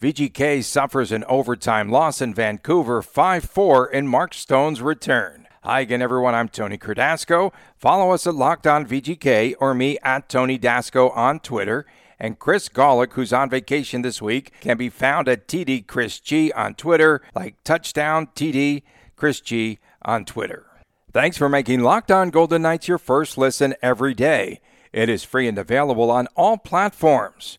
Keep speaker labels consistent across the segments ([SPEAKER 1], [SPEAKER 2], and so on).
[SPEAKER 1] VGK suffers an overtime loss in Vancouver 5 4 in Mark Stone's return. Hi again, everyone. I'm Tony Cardasco. Follow us at Locked On VGK or me at Tony Dasco on Twitter. And Chris Gawlik, who's on vacation this week, can be found at TD Chris G on Twitter, like Touchdown TD Chris G on Twitter. Thanks for making Locked On Golden Knights your first listen every day. It is free and available on all platforms.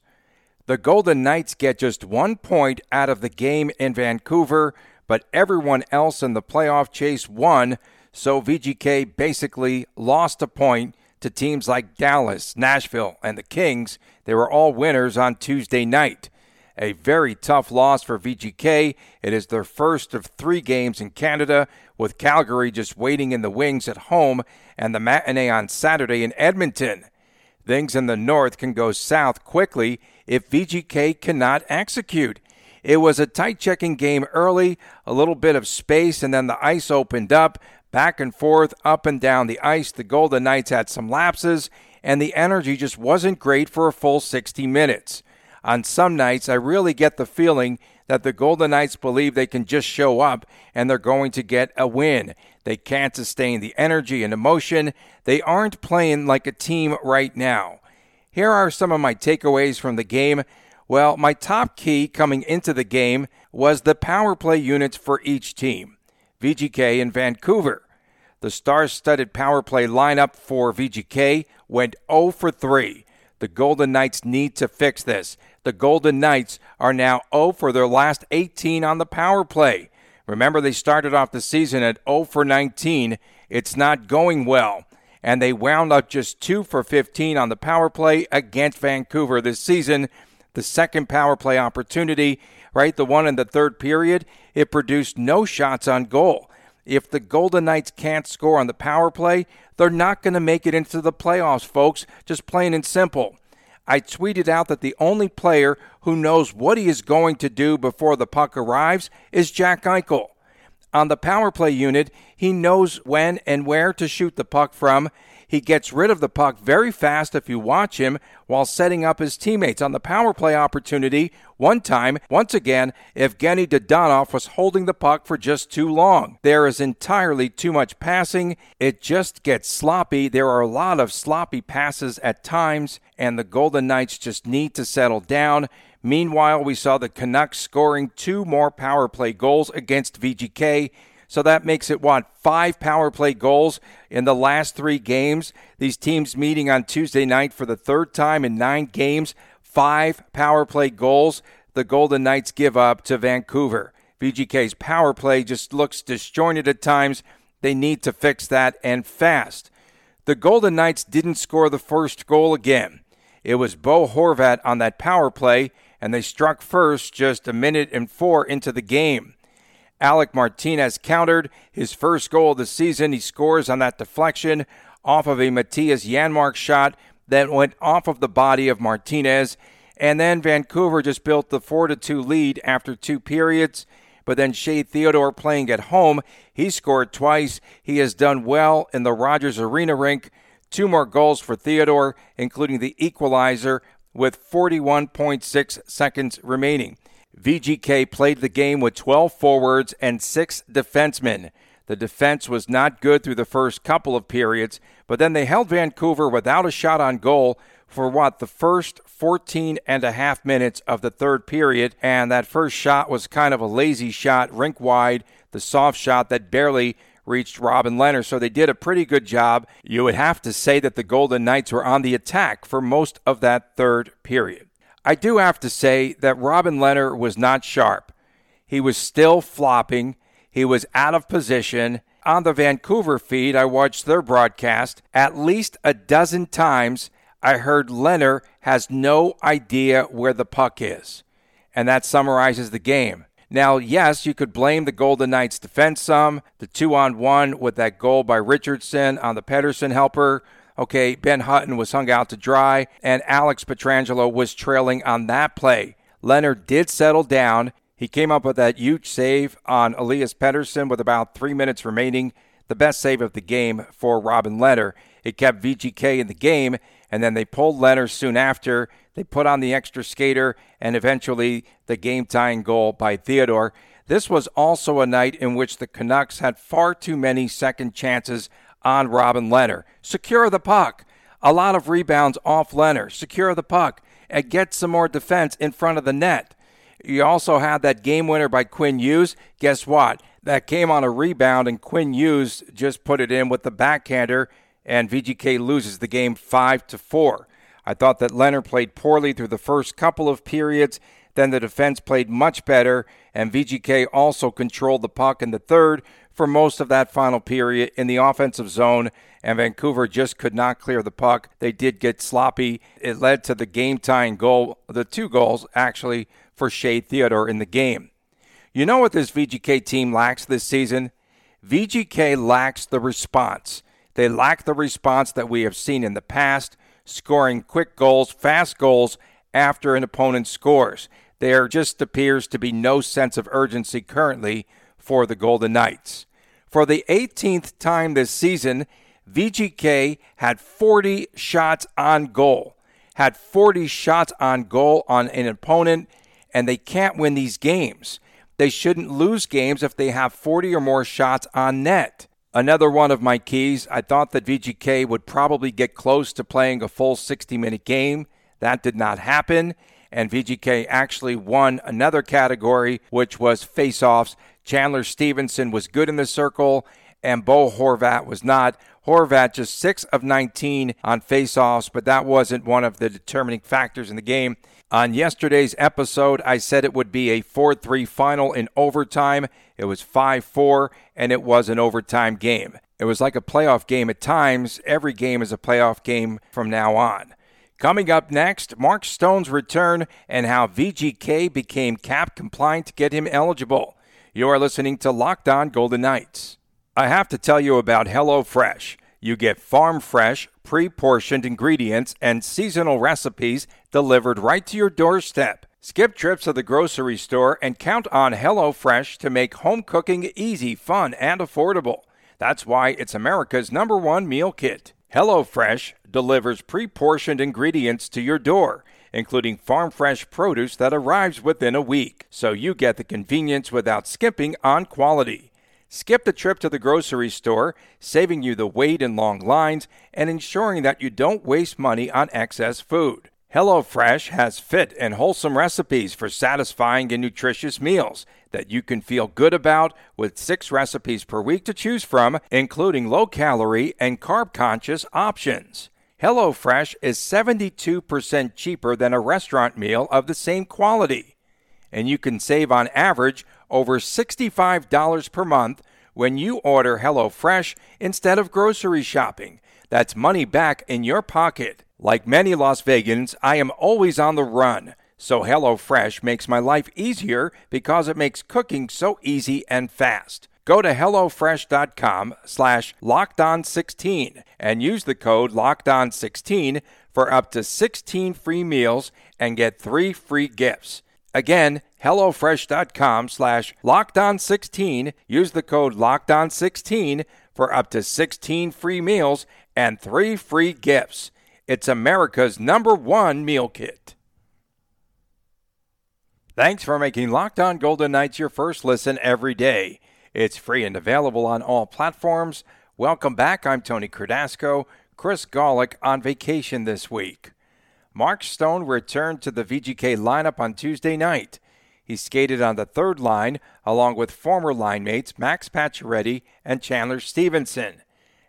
[SPEAKER 1] The Golden Knights get just one point out of the game in Vancouver, but everyone else in the playoff chase won, so VGK basically lost a point to teams like Dallas, Nashville, and the Kings. They were all winners on Tuesday night. A very tough loss for VGK. It is their first of three games in Canada, with Calgary just waiting in the wings at home and the matinee on Saturday in Edmonton. Things in the north can go south quickly if VGK cannot execute. It was a tight checking game early, a little bit of space, and then the ice opened up, back and forth, up and down the ice. The Golden Knights had some lapses, and the energy just wasn't great for a full 60 minutes. On some nights, I really get the feeling that the Golden Knights believe they can just show up and they're going to get a win. They can't sustain the energy and emotion. They aren't playing like a team right now. Here are some of my takeaways from the game. Well, my top key coming into the game was the power play units for each team VGK and Vancouver. The star studded power play lineup for VGK went 0 for 3. The Golden Knights need to fix this. The Golden Knights are now 0 for their last 18 on the power play. Remember, they started off the season at 0 for 19. It's not going well. And they wound up just 2 for 15 on the power play against Vancouver this season. The second power play opportunity, right, the one in the third period, it produced no shots on goal. If the Golden Knights can't score on the power play, they're not going to make it into the playoffs, folks. Just plain and simple. I tweeted out that the only player who knows what he is going to do before the puck arrives is Jack Eichel. On the power play unit, he knows when and where to shoot the puck from, he gets rid of the puck very fast if you watch him while setting up his teammates on the power play opportunity. One time, once again, Evgeny Dadonov was holding the puck for just too long. There is entirely too much passing. It just gets sloppy. There are a lot of sloppy passes at times, and the Golden Knights just need to settle down. Meanwhile, we saw the Canucks scoring two more power play goals against VGK. So that makes it what? Five power play goals in the last three games. These teams meeting on Tuesday night for the third time in nine games. Five power play goals the Golden Knights give up to Vancouver. VGK's power play just looks disjointed at times. They need to fix that and fast. The Golden Knights didn't score the first goal again. It was Bo Horvat on that power play, and they struck first just a minute and four into the game. Alec Martinez countered his first goal of the season. He scores on that deflection off of a Mattias Janmark shot that went off of the body of Martinez. And then Vancouver just built the 4 to 2 lead after two periods. But then Shea Theodore playing at home, he scored twice. He has done well in the Rogers Arena rink. Two more goals for Theodore, including the equalizer with 41.6 seconds remaining. VGK played the game with 12 forwards and six defensemen. The defense was not good through the first couple of periods, but then they held Vancouver without a shot on goal for what the first 14 and a half minutes of the third period. And that first shot was kind of a lazy shot, rink wide, the soft shot that barely reached Robin Lehner So they did a pretty good job. You would have to say that the Golden Knights were on the attack for most of that third period. I do have to say that Robin Lehner was not sharp. He was still flopping. He was out of position. On the Vancouver feed, I watched their broadcast. At least a dozen times, I heard Lehner has no idea where the puck is. And that summarizes the game. Now, yes, you could blame the Golden Knights defense some. The two on one with that goal by Richardson on the Pedersen helper. Okay, Ben Hutton was hung out to dry, and Alex Pietrangelo was trailing on that play. Lehner did settle down. He came up with that huge save on Elias Pettersson with about three minutes remaining, the best save of the game for Robin Lehner. It kept VGK in the game, and then they pulled Lehner soon after. They put on the extra skater, and eventually the game tying goal by Theodore. This was also a night in which the Canucks had far too many second chances on Robin Lehner. Secure the puck. A lot of rebounds off Lehner. Secure the puck and get some more defense in front of the net. You also had that game winner by Quinn Hughes. Guess what? That came on a rebound, and Quinn Hughes just put it in with the backhander, and VGK loses the game five to four. I thought that Lehner played poorly through the first couple of periods. Then the defense played much better, and VGK also controlled the puck in the third for most of that final period in the offensive zone, and Vancouver just could not clear the puck. They did get sloppy. It led to the game tying goal, the two goals actually, for Shea Theodore in the game. You know what this VGK team lacks this season? VGK lacks the response. They lack the response that we have seen in the past, scoring quick goals, fast goals after an opponent scores. There just appears to be no sense of urgency currently for the Golden Knights. For the 18th time this season, VGK had 40 shots on goal. Had 40 shots on goal on an opponent and they can't win these games. They shouldn't lose games if they have 40 or more shots on net. Another one of my keys, I thought that VGK would probably get close to playing a full 60 minute game. That did not happen, and VGK actually won another category, which was faceoffs. Chandler Stephenson was good in the circle, and Bo Horvat was not. Horvat just 6 of 19 on faceoffs, but that wasn't one of the determining factors in the game. On yesterday's episode, I said it would be a 4 3 final in overtime. It was 5 4, and it was an overtime game. It was like a playoff game at times. Every game is a playoff game from now on. Coming up next, Mark Stone's return and how VGK became cap compliant to get him eligible. You are listening to Locked On Golden Knights. I have to tell you about HelloFresh. You get farm fresh, pre portioned ingredients and seasonal recipes delivered right to your doorstep. Skip trips to the grocery store and count on HelloFresh to make home cooking easy, fun, and affordable. That's why it's America's number one meal kit. HelloFresh delivers pre portioned ingredients to your door, including farm fresh produce that arrives within a week, so you get the convenience without skimping on quality. Skip the trip to the grocery store, saving you the wait and long lines and ensuring that you don't waste money on excess food. HelloFresh has fit and wholesome recipes for satisfying and nutritious meals that you can feel good about with six recipes per week to choose from, including low calorie and carb conscious options. HelloFresh is 72% cheaper than a restaurant meal of the same quality. And you can save on average over $65 per month when you order HelloFresh instead of grocery shopping. That's money back in your pocket. Like many Las Vegans, I am always on the run. So HelloFresh makes my life easier because it makes cooking so easy and fast. Go to HelloFresh.com slash LockedOn16 and use the code LockedOn16 for up to 16 free meals and get three free gifts. Again, HelloFresh.com slash LockedOn16. Use the code LockedOn16 for up to 16 free meals and three free gifts. It's America's number one meal kit. Thanks for making Locked On Golden Knights your first listen every day. It's free and available on all platforms. Welcome back. I'm Tony Cardasco. Chris Gawlik on vacation this week. Mark Stone returned to the VGK lineup on Tuesday night. He skated on the third line along with former line mates Max Pacioretty and Chandler Stephenson.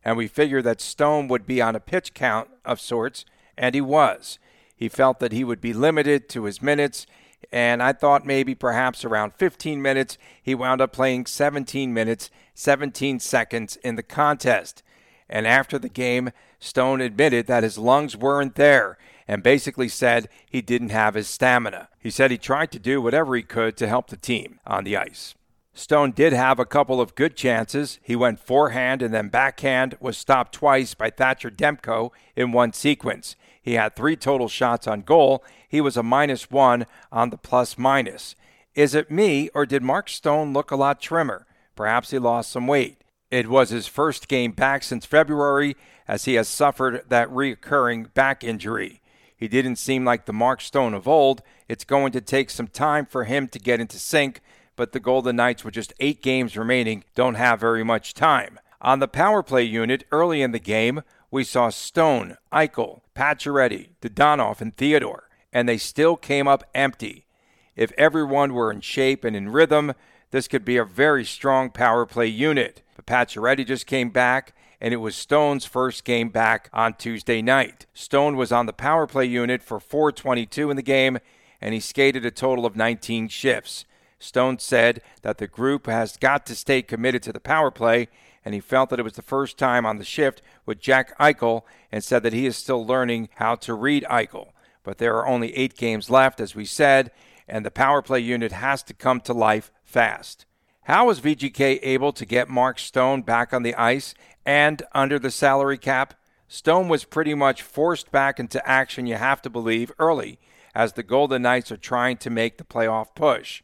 [SPEAKER 1] And we figured that Stone would be on a pitch count of sorts, and he was. He felt that he would be limited to his minutes, and I thought maybe perhaps around 15 minutes. He wound up playing 17 minutes, 17 seconds in the contest. And after the game, Stone admitted that his lungs weren't there and basically said he didn't have his stamina. He said he tried to do whatever he could to help the team on the ice. Stone did have a couple of good chances. He went forehand and then backhand, was stopped twice by Thatcher Demko in one sequence. He had three total shots on goal. He was a minus one on the plus minus. Is it me, or did Mark Stone look a lot trimmer? Perhaps he lost some weight. It was his first game back since February, as he has suffered that recurring back injury. He didn't seem like the Mark Stone of old. It's going to take some time for him to get into sync but the Golden Knights, with just eight games remaining, don't have very much time. On the power play unit early in the game, we saw Stone, Eichel, Pacioretty, Dadonov, and Theodore, and they still came up empty. If everyone were in shape and in rhythm, this could be a very strong power play unit. But Pacioretty just came back, and it was Stone's first game back on Tuesday night. Stone was on the power play unit for 422 in the game, and he skated a total of 19 shifts. Stone said that the group has got to stay committed to the power play, and he felt that it was the first time on the shift with Jack Eichel and said that he is still learning how to read Eichel. But there are only eight games left, as we said, and the power play unit has to come to life fast. How was VGK able to get Mark Stone back on the ice and under the salary cap? Stone was pretty much forced back into action, you have to believe, early, as the Golden Knights are trying to make the playoff push.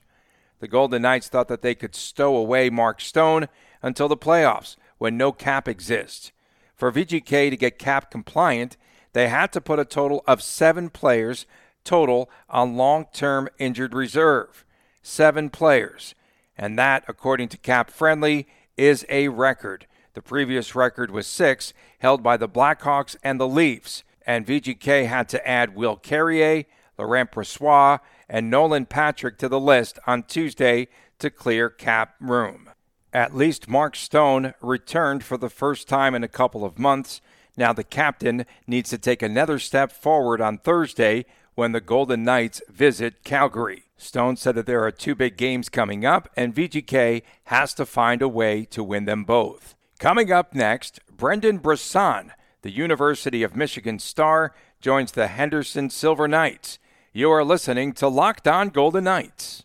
[SPEAKER 1] The Golden Knights thought that they could stow away Mark Stone until the playoffs when no cap exists. For VGK to get cap compliant, they had to put a total of seven players total on long term injured reserve. Seven players. And that, according to Cap Friendly, is a record. The previous record was six, held by the Blackhawks and the Leafs. And VGK had to add Will Carrier, Laurent Brossoit, and Nolan Patrick to the list on Tuesday to clear cap room. At least Mark Stone returned for the first time in a couple of months. Now the captain needs to take another step forward on Thursday when the Golden Knights visit Calgary. Stone said that there are two big games coming up, and VGK has to find a way to win them both. Coming up next, Brendan Brisson, the University of Michigan star, joins the Henderson Silver Knights. You are listening to Locked On Golden Knights.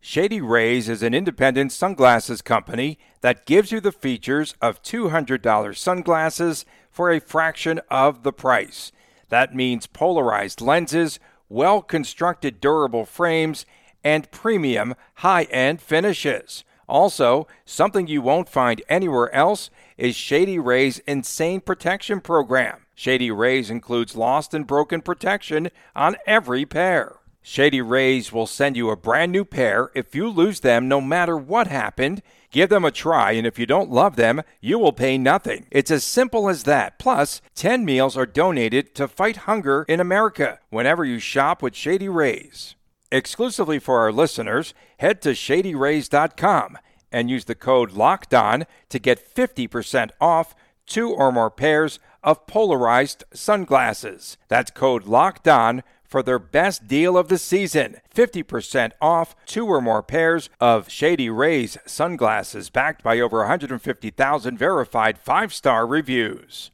[SPEAKER 1] Shady Rays is an independent sunglasses company that gives you the features of $200 sunglasses for a fraction of the price. That means polarized lenses, well constructed durable frames, and premium high end finishes. Also, something you won't find anywhere else is Shady Rays Insane Protection Program. Shady Rays includes lost and broken protection on every pair. Shady Rays will send you a brand new pair if you lose them no matter what happened. Give them a try, and if you don't love them, you will pay nothing. It's as simple as that. Plus, 10 meals are donated to fight hunger in America whenever you shop with Shady Rays. Exclusively for our listeners, head to shadyrays.com and use the code LOCKEDON to get 50% off two or more pairs of polarized sunglasses. That's code locked on for their best deal of the season 50% off two or more pairs of Shady Rays sunglasses backed by over 150,000 verified five star reviews.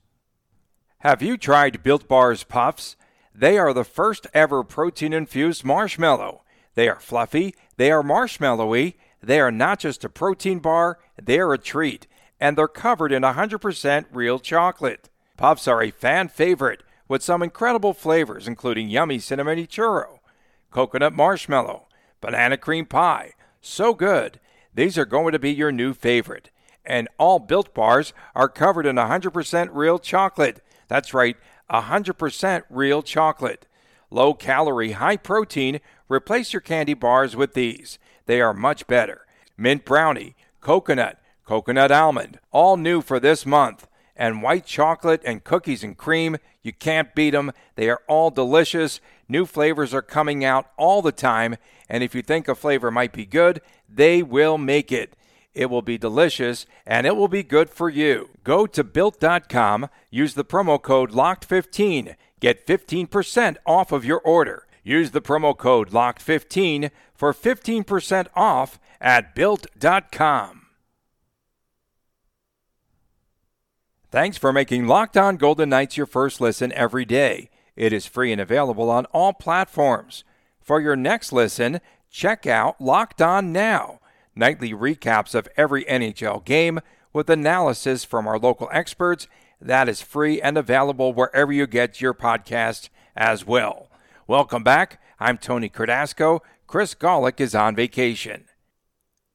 [SPEAKER 1] Have you tried Built Bar's Puffs? They are the first ever protein infused marshmallow. They are fluffy, they are marshmallowy, they are not just a protein bar, they're a treat, and they're covered in 100% real chocolate. Puffs are a fan favorite with some incredible flavors, including yummy cinnamon churro, coconut marshmallow, banana cream pie. So good. These are going to be your new favorite. And all built bars are covered in 100% real chocolate. That's right, 100% real chocolate. Low calorie, high protein. Replace your candy bars with these. They are much better. Mint brownie, coconut, coconut almond, all new for this month and white chocolate and cookies and cream. You can't beat them. They are all delicious. New flavors are coming out all the time, and if you think a flavor might be good, they will make it. It will be delicious and it will be good for you. Go to built.com, use the promo code LOCKED15, get 15% off of your order. Use the promo code LOCKED15 for 15% off at built.com. Thanks for making Locked On Golden Knights your first listen every day. It is free and available on all platforms. For your next listen, check out Locked On Now, nightly recaps of every NHL game with analysis from our local experts. That is free and available wherever you get your podcast as well. Welcome back. I'm Tony Cardasco. Chris Gawlik is on vacation.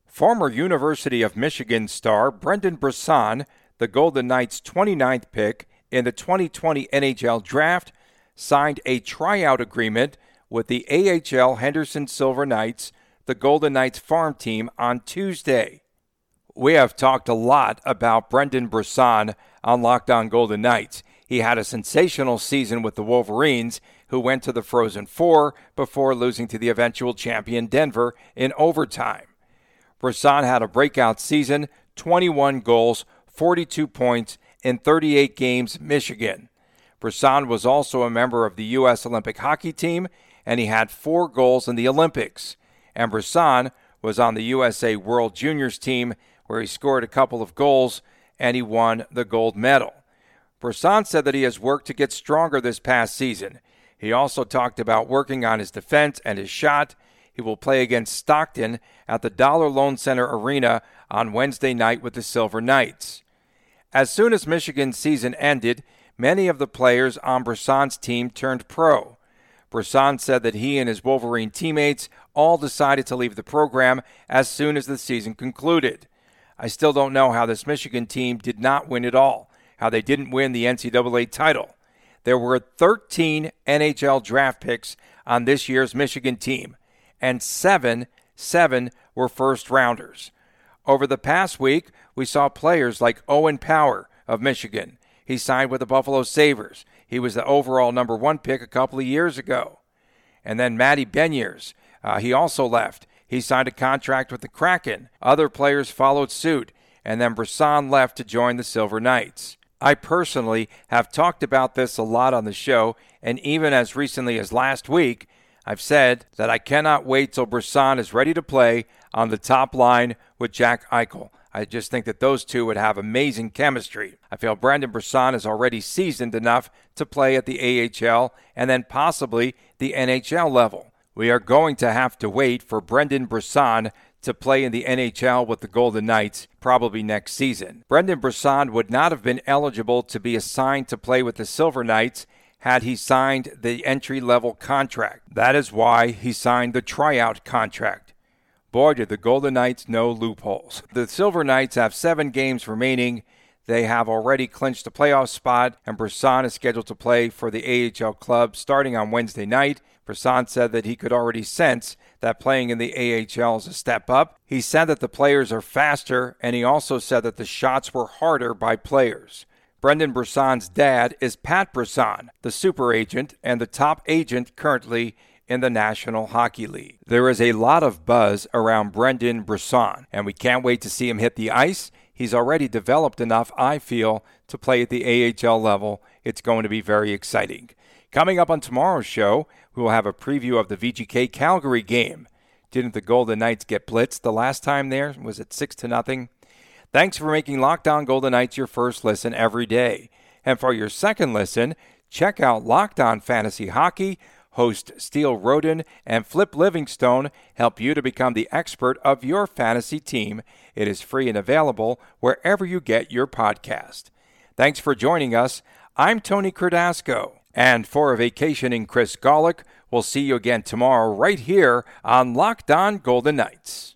[SPEAKER 1] Former University of Michigan star Brendan Brisson, the Golden Knights' 29th pick in the 2020 NHL Draft, signed a tryout agreement with the AHL Henderson Silver Knights, the Golden Knights farm team, on Tuesday. We have talked a lot about Brendan Brisson on Locked On Golden Knights. He had a sensational season with the Wolverines, who went to the Frozen Four before losing to the eventual champion Denver in overtime. Brisson had a breakout season 21 goals, 42 points in 38 games, Michigan. Brisson was also a member of the U.S. Olympic hockey team, and he had four goals in the Olympics. And Brisson was on the USA World Juniors team, where he scored a couple of goals and he won the gold medal. Brisson said that he has worked to get stronger this past season. He also talked about working on his defense and his shot. He will play against Stockton at the Dollar Loan Center Arena on Wednesday night with the Silver Knights. As soon as Michigan's season ended, many of the players on Brisson's team turned pro. Brisson said that he and his Wolverine teammates all decided to leave the program as soon as the season concluded. I still don't know how this Michigan team did not win it all, how they didn't win the NCAA title. There were 13 NHL draft picks on this year's Michigan team, and seven, seven were first rounders. Over the past week, we saw players like Owen Power of Michigan. He signed with the Buffalo Sabres. He was the overall number one pick a couple of years ago. And then Matty Beniers, uh, he also left. He signed a contract with the Kraken. Other players followed suit, and then Brisson left to join the Silver Knights. I personally have talked about this a lot on the show, and even as recently as last week, I've said that I cannot wait till Brisson is ready to play on the top line with Jack Eichel. I just think that those two would have amazing chemistry. I feel Brendan Brisson is already seasoned enough to play at the AHL and then possibly the NHL level. We are going to have to wait for Brendan Brisson to play in the NHL with the Golden Knights probably next season. Brendan Brisson would not have been eligible to be assigned to play with the Silver Knights had he signed the entry level contract. That is why he signed the tryout contract. Boy, did the Golden Knights know loopholes. The Silver Knights have seven games remaining. They have already clinched a playoff spot, and Brisson is scheduled to play for the AHL club starting on Wednesday night. Brisson said that he could already sense that playing in the AHL is a step up. He said that the players are faster, and he also said that the shots were harder by players. Brendan Brisson's dad is Pat Brisson, the super agent and the top agent currently in the National Hockey League. There is a lot of buzz around Brendan Brisson, and we can't wait to see him hit the ice. He's already developed enough, I feel, to play at the AHL level. It's going to be very exciting. Coming up on tomorrow's show, we will have a preview of the VGK Calgary game. Didn't the Golden Knights get blitzed the last time there? Was it 6 to nothing? Thanks for making Locked On Golden Knights your first listen every day. And for your second listen, check out Locked On Fantasy Hockey. Host Steele Roden and Flip Livingstone help you to become the expert of your fantasy team. It is free and available wherever you get your podcast. Thanks for joining us. I'm Tony Cardasco. And for a vacationing Chris Gawlik, we'll see you again tomorrow right here on Locked On Golden Knights.